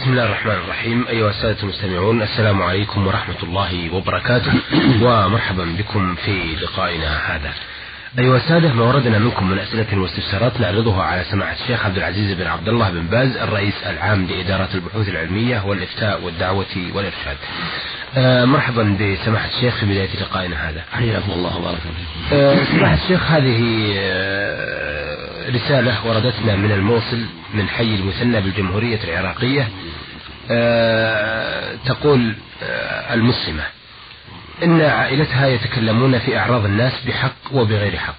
بسم الله الرحمن الرحيم أيها السادة المستمعون السلام عليكم ورحمة الله وبركاته ومرحبا بكم في لقائنا هذا أيها السادة ما وردنا منكم من أسئلة واستفسارات نعرضها على سماحة الشيخ عبد العزيز بن عبد الله بن باز الرئيس العام لإدارة البحوث العلمية والإفتاء والدعوة والإرشاد. آه مرحبا بسماحة الشيخ في بداية لقائنا هذا. حياكم الله وبارك فيكم. آه سماحة الشيخ هذه آه رسالة وردتنا من الموصل من حي المثنى بالجمهورية العراقية آه تقول آه المسلمة إن عائلتها يتكلمون في أعراض الناس بحق وبغير حق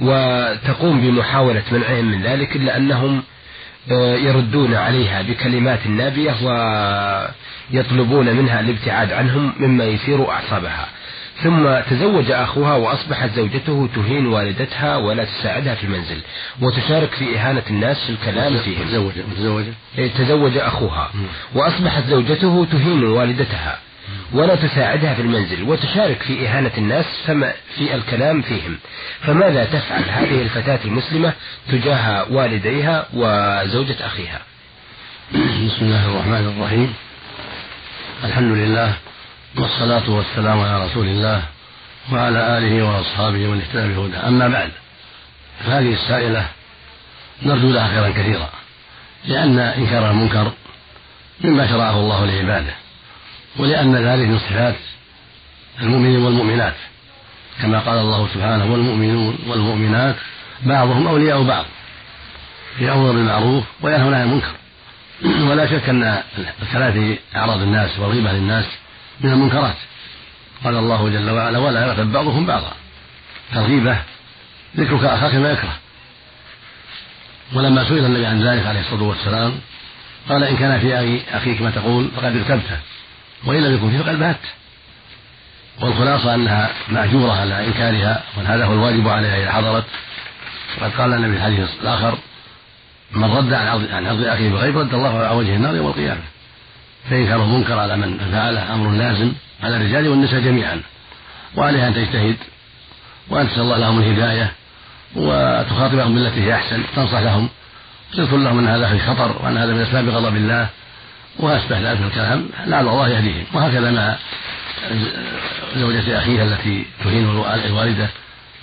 وتقوم بمحاولة منعهم من ذلك إلا أنهم آه، يردون عليها بكلمات نابية ويطلبون منها الابتعاد عنهم مما يثير أعصابها. ثم تزوج أخوها وأصبحت زوجته تهين والدتها ولا تساعدها في المنزل وتشارك في إهانة الناس في الكلام فيهم. تزوج تزوج إيه، تزوج أخوها. وأصبحت زوجته تهين والدتها ولا تساعدها في المنزل وتشارك في إهانة الناس فما في الكلام فيهم. فماذا تفعل؟ هذه الفتاة المسلمة تجاه والديها وزوجة أخيها. بسم الله الرحمن الرحيم. الحمد لله والصلاة والسلام على رسول الله وعلى آله وأصحابه من اهتدى بهدى أما بعد فهذه السائلة نرجو لها خيرا كثيرا لأن إنكار المنكر مما شرعه الله لعباده ولأن ذلك من صفات المؤمنين والمؤمنات. كما قال الله سبحانه والمؤمنون والمؤمنات بعضهم أولياء بعض يأمر بالمعروف وينهون عن المنكر. ولا شك أن الكلام في أعراض الناس والغيبة للناس من المنكرات. قال الله جل وعلا ولا يغتب بعضهم بعضا. كالغيبة ذكرك أخاك ما يكره. ولما سئل النبي عن ذلك عليه الصلاة والسلام قال إن كان في أخيك ما تقول فقد اغتبته وإن لم يكن فيه فقد بات والخلاصة أنها مأجورة على إنكارها وهذا هو الواجب عليها إذا حضرت. وقد قال النبي في الحديث الآخر من رد عن عن عرض أخيه بغيب رد الله على وجه النار يوم القيامة. فإنكار المنكر على من فعله أمر لازم على الرجال والنساء جميعا وعليها أن تجتهد وأن تسأل الله لهم الهداية وتخاطبهم بالتي هي أحسن تنصح لهم تذكر لهم أن هذا في خطر وأن هذا من أسباب غضب الله وأشبه ذلك من الكلام لعل الله يهديهم. وهكذا مع زوجة أخيها التي تهين الوالدة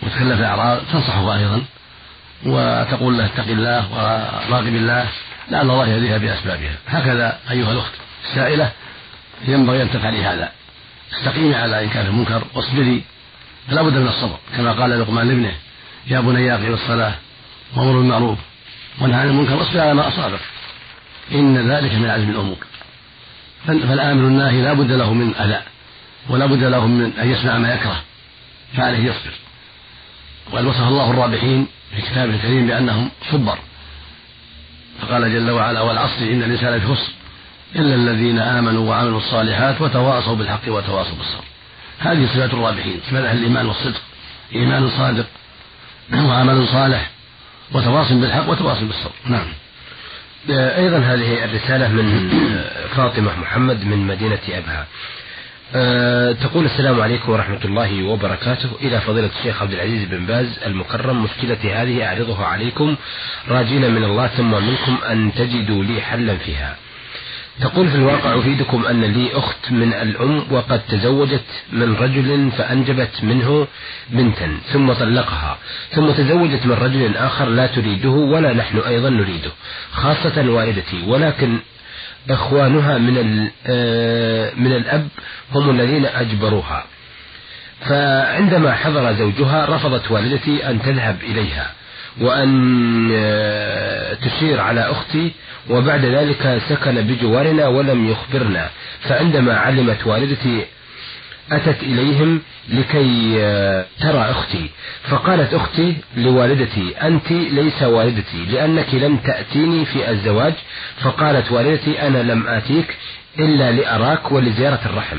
وتتكلم في الأعراض تنصحه أيضا وتقول له اتق الله وراقب الله لعل الله يهديها بأسبابها. هكذا أيها الأخت. السائلة ينبغي أن تفعلي هذا. استقيمي على إنكار المنكر واصبري. فلا بد من الصبر كما قال لقمان لابنه يا بني أقم الصلاة وأمر بالمعروف وانهى عن المنكر واصبر على ما أصابك. إن ذلك من عزم الأمور. فالآمر الناهي لا بد له من أذى ولا بد له من أن يسمع ما يكره. فعليه يصبر. وقد وصف الله الرابحين في كتابه الكريم بأنهم صبر. فقال جل وعلا والعصر إن الإنسان لفي خسر. إلا الذين آمنوا وعملوا الصالحات وتواصوا بالحق وتواصوا بالصبر. هذه صفات الرابحين صفات أهل الإيمان والصدق إيمان صادق وعمل صالح وتواصل بالحق وتواصل بالصبر. نعم. أيضا هذه الرسالة من فاطمة محمد من مدينة أبها. أه تقول السلام عليكم ورحمة الله وبركاته. إلى فضيلة الشيخ عبد العزيز بن باز المكرم مشكلتي هذه أعرضها عليكم راجين من الله ثم منكم أن تجدوا لي حلا فيها. تقول في الواقع أفيدكم أن لي أخت من الأم وقد تزوجت من رجل فأنجبت منه بنتا ثم طلقها ثم تزوجت من رجل آخر لا تريده ولا نحن أيضا نريده خاصة والدتي ولكن إخوانها من آه، من الأب هم الذين أجبروها. فعندما حضر زوجها رفضت والدتي أن تذهب إليها. وأن آه، تشير على أختي وبعد ذلك سكن بجوارنا ولم يخبرنا. فعندما علمت والدتي أتت إليهم لكي آه، ترى أختي. فقالت أختي لوالدتي أنت ليس والدتي لأنك لم تأتيني في الزواج. فقالت والدتي أنا لم آتيك إلا لأراك ولزيارة الرحم.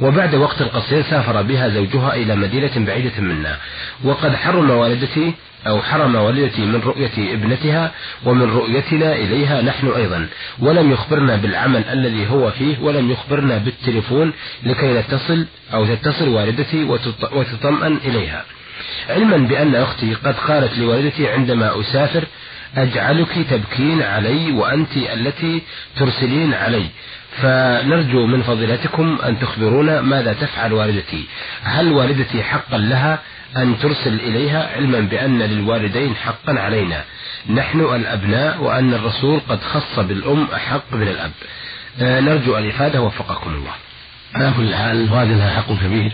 وبعد وقت قصير سافر بها زوجها إلى مدينة بعيدة منا. وقد حرم والدتي أو حرم والدتي من رؤية ابنتها ومن رؤيتنا إليها نحن أيضا. ولم يخبرنا بالعمل الذي هو فيه ولم يخبرنا بالتليفون لكي نتصل أو تتصل والدتي وتطمئن إليها. علما بأن أختي قد قالت لوالدتي عندما أسافر أجعلك تبكين علي وأنت التي ترسلين علي. فنرجو من فضيلتكم أن تخبرونا ماذا تفعل والدتي. هل والدتي حقا لها أن ترسل إليها علما بأن للوالدين حقا علينا؟ نحن الأبناء وأن الرسول قد خص بالأم أحق من الأب. آه، نرجو الإفادة وفقكم الله. على كل حال الوالد لها حق كبير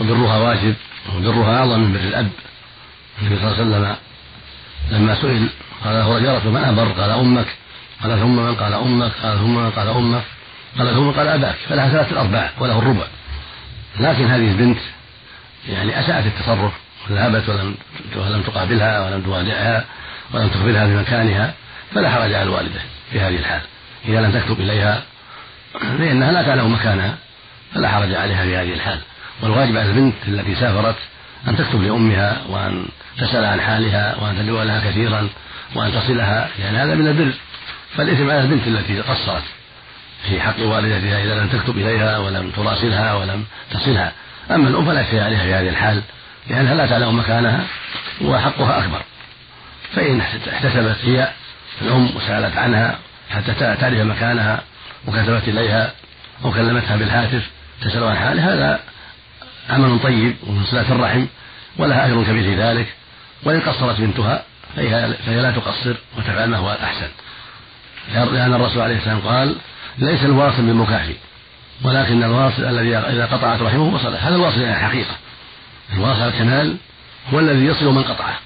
وبرها واجب وبرها أعظم من بر الأب. النبي صلى الله عليه وسلم لما سئل قال له رجلة من أبر قال أمك. قال ثم من قال أمك؟ قال ثم من قال أمك؟ قال ثم قال أباك. فلها ثلاثة الأرباع وله الربع. لكن هذه البنت يعني أساءت التصرف ذهبت ولم ولم تقابلها ولم توادعها ولم تخبرها بمكانها فلا حرج على الوالدة في هذه الحال. إذا لم تكتب إليها لأنها لا تعلم مكانها فلا حرج عليها في هذه الحال. والواجب على البنت التي سافرت أن تكتب لأمها وأن تسأل عن حالها وأن تدعو لها كثيرا وأن تصلها لأن هذا من البر. فالإثم على البنت التي قصرت في حق والدتها إذا لم تكتب إليها ولم تراسلها ولم تصلها. أما الأم فلا شيء عليها في هذه الحال لأنها لا تعلم مكانها وحقها أكبر. فإن احتسبت هي الأم وسألت عنها حتى تعرف مكانها وكتبت إليها أو كلمتها بالهاتف تسأل عن حالها هذا عمل طيب ومن صلة الرحم ولها أجر كبير في ذلك وإن قصرت بنتها فهي, لا تقصر وتفعل ما هو الأحسن لأن الرسول عليه السلام قال ليس الواصل بالمكافئ ولكن الواصل الذي إذا قطعت رحمه وصله هذا الواصل يعني الحقيقة الواصل الكمال هو الذي يصل من قطعه.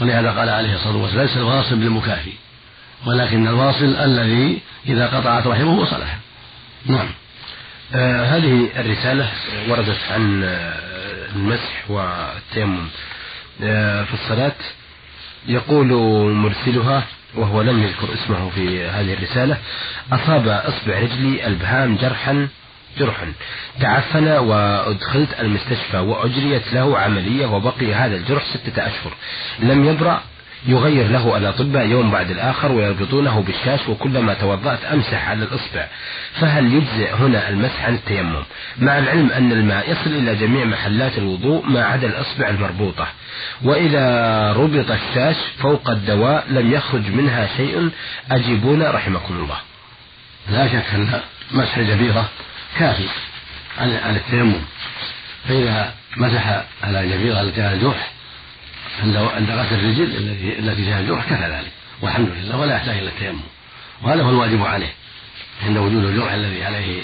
ولهذا قال عليه الصلاة والسلام ليس الواصل بالمكافئ ولكن الواصل الذي إذا قطعت رحمه وصلها. نعم. آه هذه الرسالة وردت عن آه المسح والتيمم. آه في الصلاة يقول مرسلها وهو لم يذكر اسمه في هذه الرسالة أصاب إصبع رجلي ألبهام جرحا جرحا. تعفن وأدخلت المستشفى وأجريت له عملية وبقي هذا الجرح ستة أشهر. لم يبرأ يغير له الأطباء يوم بعد الآخر ويربطونه بالشاش وكلما توضأت أمسح على الإصبع. فهل يجزئ هنا المسح عن التيمم؟ مع العلم أن الماء يصل إلى جميع محلات الوضوء ما عدا الإصبع المربوطة. وإذا ربط الشاش فوق الدواء لم يخرج منها شيء أجيبونا رحمكم الله. لا شك أن مسح الجبيرة كافي عن التيمم. فإذا مسح على الجبيرة التي على الجرح عند غسل الرجل التي فيها الجرح كفى ذلك والحمد لله ولا يحتاج إلى التيمم. وهذا هو الواجب عليه. عند وجود الجرح الذي عليه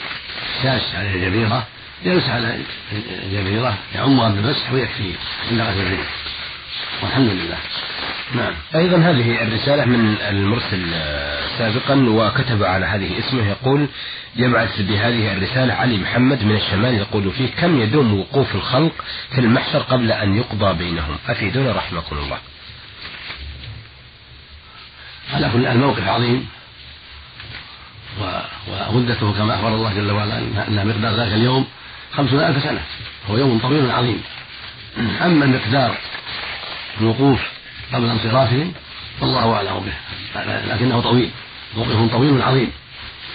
شاش عليه جبيرة يمسح على الجبيره يعمها بالمسح ويكفيه عند غسل الرجل. والحمد لله. نعم. أيضا هذه الرسالة من المرسل سابقا وكتب على هذه اسمه يقول يبعث بهذه الرسالة علي محمد من الشمال يقول فيه كم يدوم وقوف الخلق في المحشر قبل أن يقضى بينهم؟ أفيدونا رحمكم الله. على كل الموقف عظيم. ومدته كما أخبر الله جل وعلا أن مقدار ذلك اليوم خمسون ألف سنة. هو يوم طويل عظيم. أما مقدار الوقوف قبل انصرافهم فالله أعلم به. لكنه طويل موقف طويل عظيم.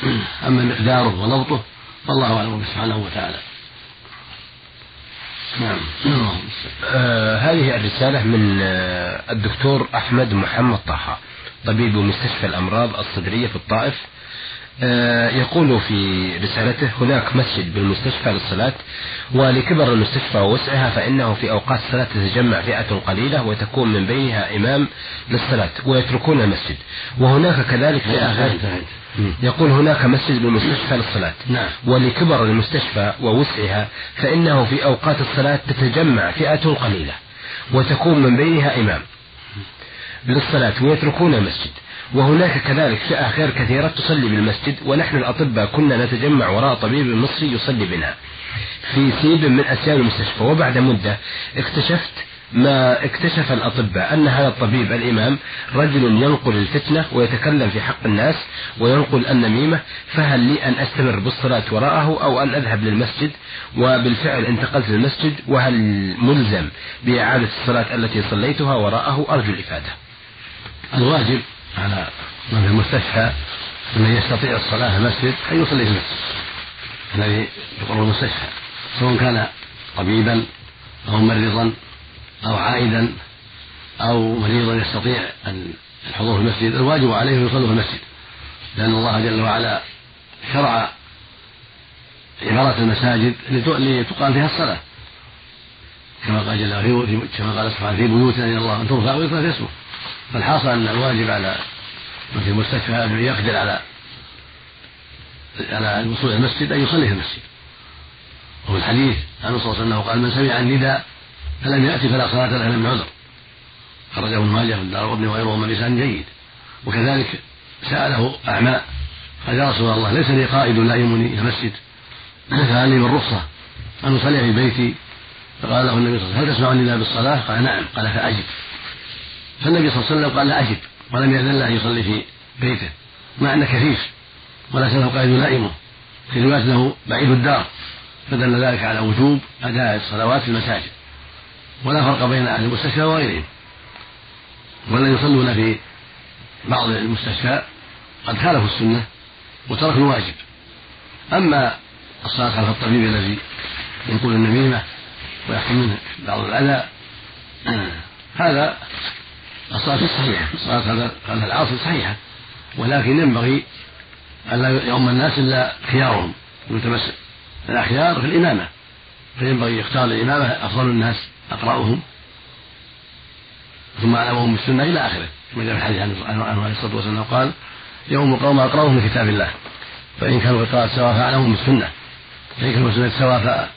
أما مقداره وضبطه فالله أعلم به سبحانه وتعالى. نعم. آه هذه الرسالة من آه الدكتور أحمد محمد طه طبيب مستشفى الأمراض الصدرية في الطائف. يقول في رسالته هناك مسجد بالمستشفى للصلاة ولكبر المستشفى ووسعها فإنه في أوقات الصلاة تتجمع فئة قليلة وتكون من بينها إمام للصلاة ويتركون المسجد. وهناك كذلك فئة يقول هناك مسجد بالمستشفى للصلاة نعم. ولكبر المستشفى ووسعها فإنه في أوقات الصلاة تتجمع فئة قليلة وتكون من بينها إمام للصلاة ويتركون المسجد. وهناك كذلك فئة خير كثيرة تصلي بالمسجد ونحن الأطباء كنا نتجمع وراء طبيب مصري يصلي بنا. في سيب من أسياب المستشفى وبعد مدة اكتشفت ما اكتشف الأطباء أن هذا الطبيب الإمام رجل ينقل الفتنة ويتكلم في حق الناس وينقل النميمة فهل لي أن أستمر بالصلاة وراءه أو أن أذهب للمسجد؟ وبالفعل انتقلت للمسجد وهل ملزم بإعادة الصلاة التي صليتها وراءه؟ أرجو الإفادة. الواجب على من في المستشفى من يستطيع الصلاة في المسجد أن يصلي في المسجد. الذي يقر المستشفى سواء كان طبيبا أو مريضا أو عائدا أو مريضا يستطيع أن الحضور في المسجد الواجب عليهم أن يصلوا في المسجد. لأن الله جل وعلا شرع عمارة المساجد لتقام فيها الصلاة. كما قال جل كما قال سبحانه في بيوتنا إلى الله أن ترفع ويذكر في اسمه فالحاصل أن الواجب على في المستشفى أن يقدر على على الوصول إلى المسجد أن يصلي في المسجد. وفي الحديث عن صلى الله عليه وسلم قال من سمع النداء فلم يأتي فلا صلاة له من عذر. خرجه ابن ماجه في الدار وابن وغيره من لسان جيد. وكذلك سأله أعمى قال يا رسول الله ليس لي قائد لا يمني إلى المسجد. فهل لي من رخصة أن أصلي في بيتي. فقال له النبي صلى الله عليه وسلم هل تسمعني إلا بالصلاة؟ قال نعم. قال فأجب. فالنبي صلى الله عليه وسلم قال لا أجب ولم يأذن له أن يصلي في بيته مع أنه كفيف وليس له قائد لائمه في رواية له بعيد الدار فدل ذلك على وجوب أداء الصلوات في المساجد ولا فرق بين أهل المستشفى وغيرهم. ولا يصلون في بعض المستشفى قد خالفوا السنة وتركوا الواجب. أما الصلاة خلف الطبيب الذي ينقل النميمة ويحصل منه بعض الأذى هذا الصلاة الصحيحة الصلاة خلف العاصي صحيحة. ولكن ينبغي ألا يؤم الناس إلا خيارهم. المتمسك الأخيار في الإمامة. فينبغي يختار الإمامة أفضل الناس أقرأهم. ثم أعلمهم بالسنة إلى آخره. كما جاء في الحديث عنه عليه الصلاة والسلام قال يوم القوم أقرأهم من كتاب الله. فإن كانوا القراءة سواء فأعلمهم بالسنة. فإن كانوا السنة سواء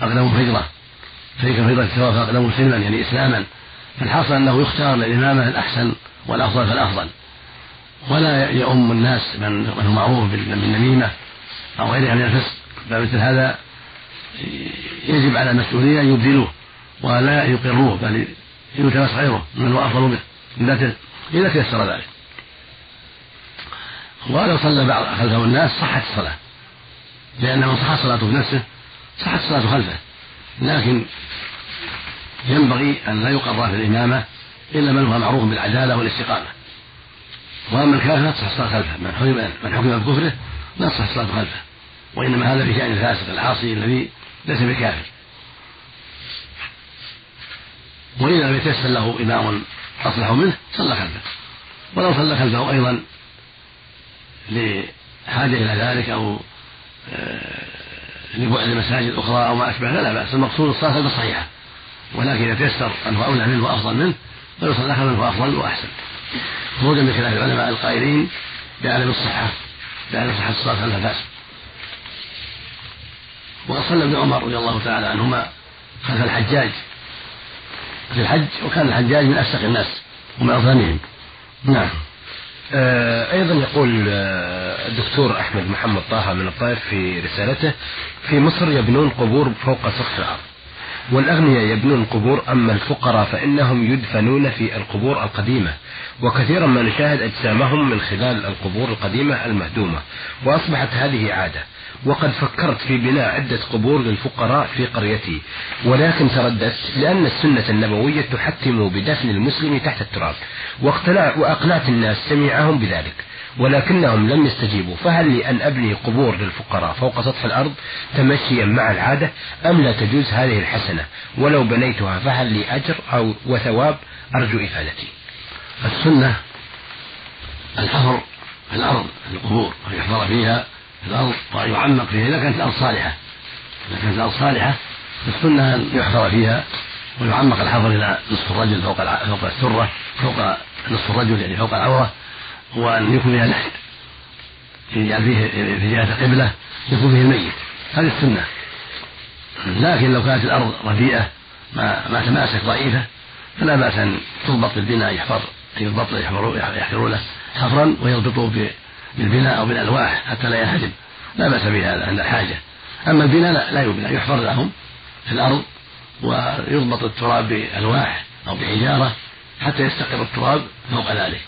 فأقدمهم هجرة فإن كانوا هجرة سواء فأقدمهم سلما يعني إسلاما. فالحاصل أنه يختار للإمامة الأحسن والأفضل فالأفضل. ولا يؤم الناس من من هو معروف بالنميمة أو غيرها من الفسق. فمثل هذا يجب على المسؤولين أن يبدلوه ولا يقروه بل يلتمس غيره من هو أفضل منه. إذا تيسر ذلك. ولو صلى بعض خلفه الناس صحت الصلاة. لأن من صحت صلاته بنفسه صحت الصلاة خلفه. لكن ينبغي أن لا يقر في الإمامة إلا من هو معروف بالعدالة والاستقامة. وأما الكافر لا تصح الصلاة خلفه من حكم من حكم بكفره لا تصح الصلاة خلفه وإنما هذا في شأن الفاسق العاصي الذي ليس بكافر. وإذا لم يتيسر له إمام أصلح منه صلى خلفه. ولو صلى خلفه أيضا لحاجة إلى ذلك أو آه، لبعد مساجد أخرى أو ما أشبه فلا بأس. المقصود الصلاة الصحيحة ولكن إذا تيسر أنه أولى منه وأفضل منه فيصلى خلفه أفضل وأحسن. خروجا من خلاف العلماء القائلين بعدم الصحة بعدم صحة الصلاة خلف الفاسق وقد صلى ابن عمر رضي الله تعالى عنهما خلف الحجاج في الحج وكان الحجاج من أفسق الناس ومن أظلمهم. نعم. آه، أيضا يقول آه، الدكتور أحمد محمد طه من الطائف في رسالته في مصر يبنون قبور فوق سطح الأرض. والأغنياء يبنون قبور أما الفقراء فإنهم يدفنون في القبور القديمة وكثيرا ما نشاهد أجسامهم من خلال القبور القديمة المهدومة وأصبحت هذه عادة وقد فكرت في بناء عدة قبور للفقراء في قريتي ولكن ترددت لأن السنة النبوية تحتم بدفن المسلم تحت التراب واقتنع وأقنعت الناس سميعهم بذلك. ولكنهم لم يستجيبوا. فهل لي أن أبني قبور للفقراء فوق سطح الأرض تمشيا مع العادة أم لا تجوز هذه الحسنة؟ ولو بنيتها فهل لي أجر أو وثواب؟ أرجو إفادتي. السنة الحفر في الأرض في القبور ويحفر فيها في الأرض وأن يعمق فيها. إذا كانت الأرض صالحة إذا كانت الأرض صالحة فالسنة أن يحفر فيها ويعمق الحفر إلى نصف الرجل فوق فوق السرة فوق نصف الرجل يعني فوق العورة. وأن يكون فيها لحد يجعل فيه في جهة القبلة يكون فيه الميت. هذه السنة. لكن لو كانت الأرض رديئة ما ما تماسك ضعيفة فلا بأس أن تضبط بالبناء يحفر يضبط يحفروا له حفرا ويضبطوا بالبناء أو بالألواح حتى لا ينهدم لا بأس بهذا عند الحاجة. أما البناء لا, لا يبنى. يحفر لهم في الأرض ويضبط التراب بألواح أو بحجارة حتى يستقر التراب فوق ذلك.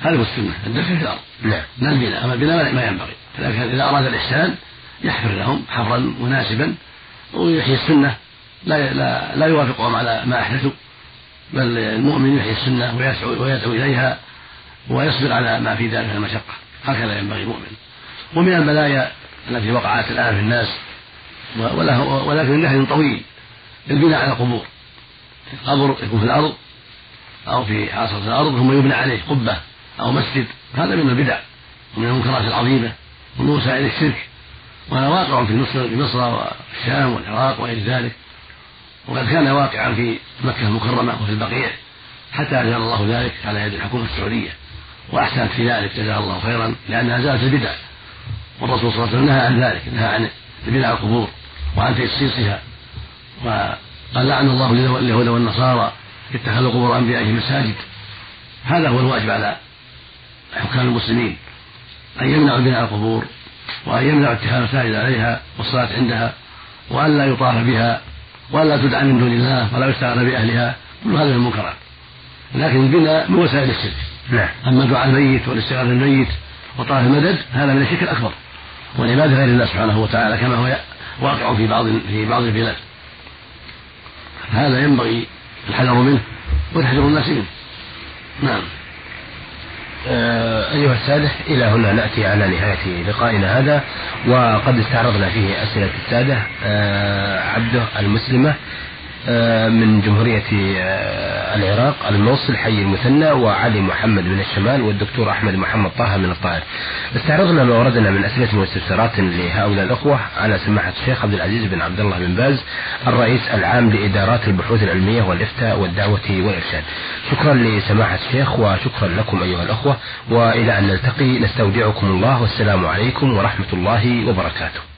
هذا هو السنة الدفن في الأرض. نعم. لا البناء. أما البناء ما ينبغي. لكن إذا أراد الإحسان يحفر لهم حفرا مناسبا ويحيي السنة. لا لا, لا يوافقهم على ما أحدثوا بل المؤمن يحيي السنة ويدعو, ويدعو إليها ويصبر على ما في ذلك المشقة. هكذا ينبغي المؤمن. ومن البلايا التي وقعت الآن في الناس ولكن النهي طويل البناء على القبور القبر يكون في الأرض أو في عاصرة الأرض ثم يبنى عليه قبة. أو مسجد هذا من البدع ومن المنكرات العظيمة ومن وسائل الشرك وهذا واقع في مصر في مصر والشام والعراق وغير ذلك. وقد كان واقعا في مكة المكرمة وفي البقيع حتى أزال الله ذلك على يد الحكومة السعودية وأحسنت في ذلك جزاها الله خيرا لأنها زالت البدع. والرسول صلى الله عليه وسلم نهى عن ذلك نهى عن بناء القبور وعن تجصيصها وقال لعن الله اليهود والنصارى إتخذوا قبور أنبيائهم مساجد. هذا هو الواجب على حكام المسلمين. أن يمنعوا بناء القبور وأن يمنعوا اتخاذ المساجد عليها والصلاة عندها وأن لا يطاف بها وأن لا تدعى من دون الله ولا يستغنى بأهلها كل هذا من المنكرات. لكن البناء من وسائل الشرك. نعم. أما دعاء الميت والاستغاثة بالميت وطلب المدد هذا من الشرك الأكبر. والعباده غير الله سبحانه وتعالى كما هو واقع في بعض في بعض البلاد. هذا ينبغي الحذر منه وتحذر الناس منه. نعم. أيها السادة إلى هنا نأتي على نهاية لقائنا هذا وقد استعرضنا فيه أسئلة السادة آه، عبده المسلمة آه، من جمهورية آه، العراق الموصل حي المثنى وعلي محمد من الشمال والدكتور أحمد محمد طه من الطائف. استعرضنا ما وردنا من أسئلة واستفسارات لهؤلاء الأخوة. على سماحة الشيخ عبد العزيز بن عبد الله بن باز الرئيس العام لإدارات البحوث العلمية والإفتاء والدعوة والإرشاد. شكرا لسماحة الشيخ وشكرا لكم أيها الأخوة وإلى أن نلتقي نستودعكم الله والسلام عليكم ورحمة الله وبركاته.